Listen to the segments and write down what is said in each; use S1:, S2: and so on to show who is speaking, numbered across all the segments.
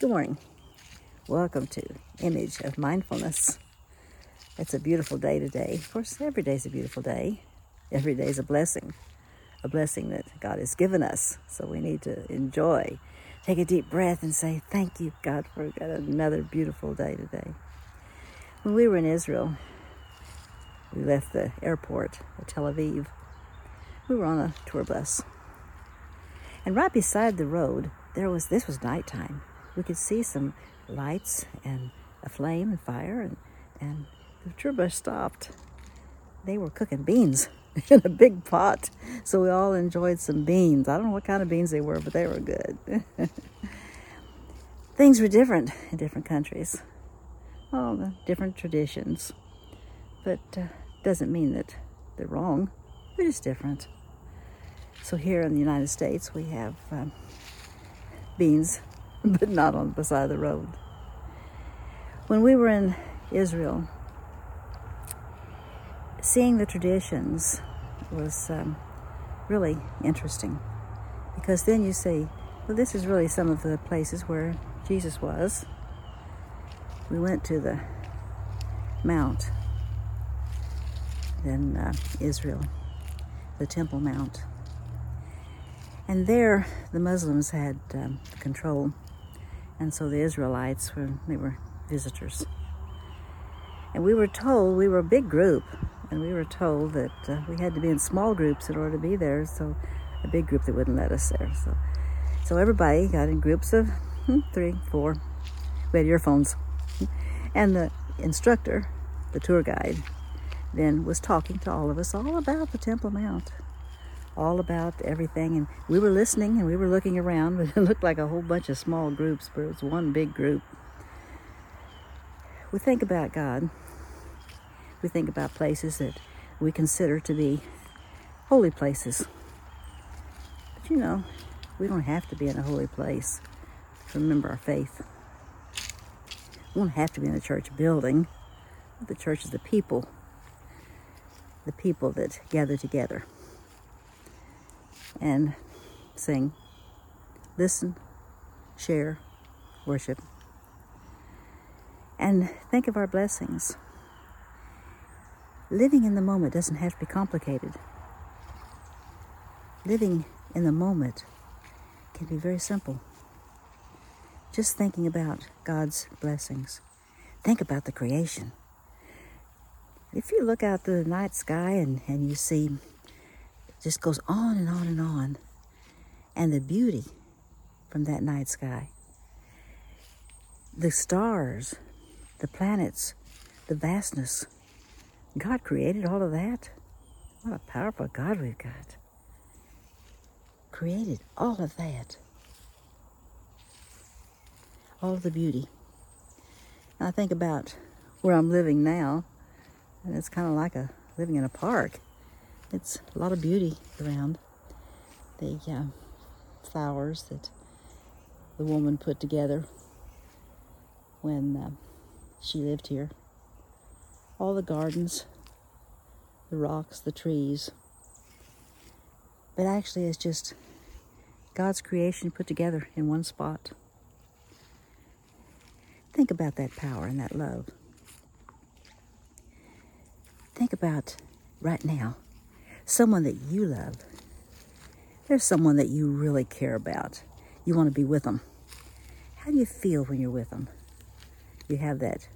S1: Good morning. Welcome to Image of Mindfulness. It's a beautiful day today. Of course, every day is a beautiful day. Every day is a blessing, a blessing that God has given us. So we need to enjoy. Take a deep breath and say, Thank you, God, for another beautiful day today. When we were in Israel, we left the airport at Tel Aviv. We were on a tour bus. And right beside the road, there was this was nighttime we could see some lights and a flame and fire, and, and the bus stopped. They were cooking beans in a big pot, so we all enjoyed some beans. I don't know what kind of beans they were, but they were good. Things were different in different countries, all the different traditions, but uh, doesn't mean that they're wrong. They're just different. So here in the United States, we have um, beans but not on the side of the road. When we were in Israel, seeing the traditions was um, really interesting because then you see, well, this is really some of the places where Jesus was. We went to the Mount in uh, Israel, the Temple Mount. And there, the Muslims had um, control and so the Israelites were they were visitors. And we were told we were a big group, and we were told that uh, we had to be in small groups in order to be there. So a big group that wouldn't let us there. So so everybody got in groups of hmm, three, four. We had earphones, and the instructor, the tour guide, then was talking to all of us all about the Temple Mount all about everything. And we were listening and we were looking around, but it looked like a whole bunch of small groups, but it was one big group. We think about God. We think about places that we consider to be holy places. But you know, we don't have to be in a holy place to remember our faith. We don't have to be in a church building. The church is the people, the people that gather together and sing, listen, share, worship, and think of our blessings. Living in the moment doesn't have to be complicated. Living in the moment can be very simple. Just thinking about God's blessings. Think about the creation. If you look out the night sky and, and you see just goes on and on and on. And the beauty from that night sky. The stars, the planets, the vastness. God created all of that. What a powerful God we've got. Created all of that. All of the beauty. I think about where I'm living now, and it's kind of like a living in a park. It's a lot of beauty around. The uh, flowers that the woman put together when uh, she lived here. All the gardens, the rocks, the trees. But actually, it's just God's creation put together in one spot. Think about that power and that love. Think about right now someone that you love. There's someone that you really care about. You want to be with them. How do you feel when you're with them? You have that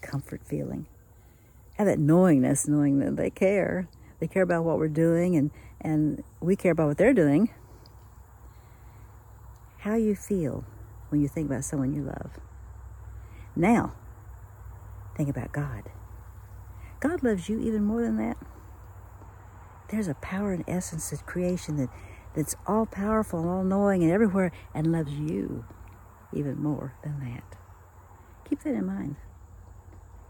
S1: comfort feeling, have that knowingness, knowing that they care. They care about what we're doing, and, and we care about what they're doing. How you feel when you think about someone you love. Now, think about God. God loves you even more than that there's a power and essence of creation that, that's all powerful and all knowing and everywhere and loves you even more than that. Keep that in mind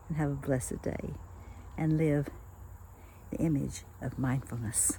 S1: and have a blessed day and live the image of mindfulness.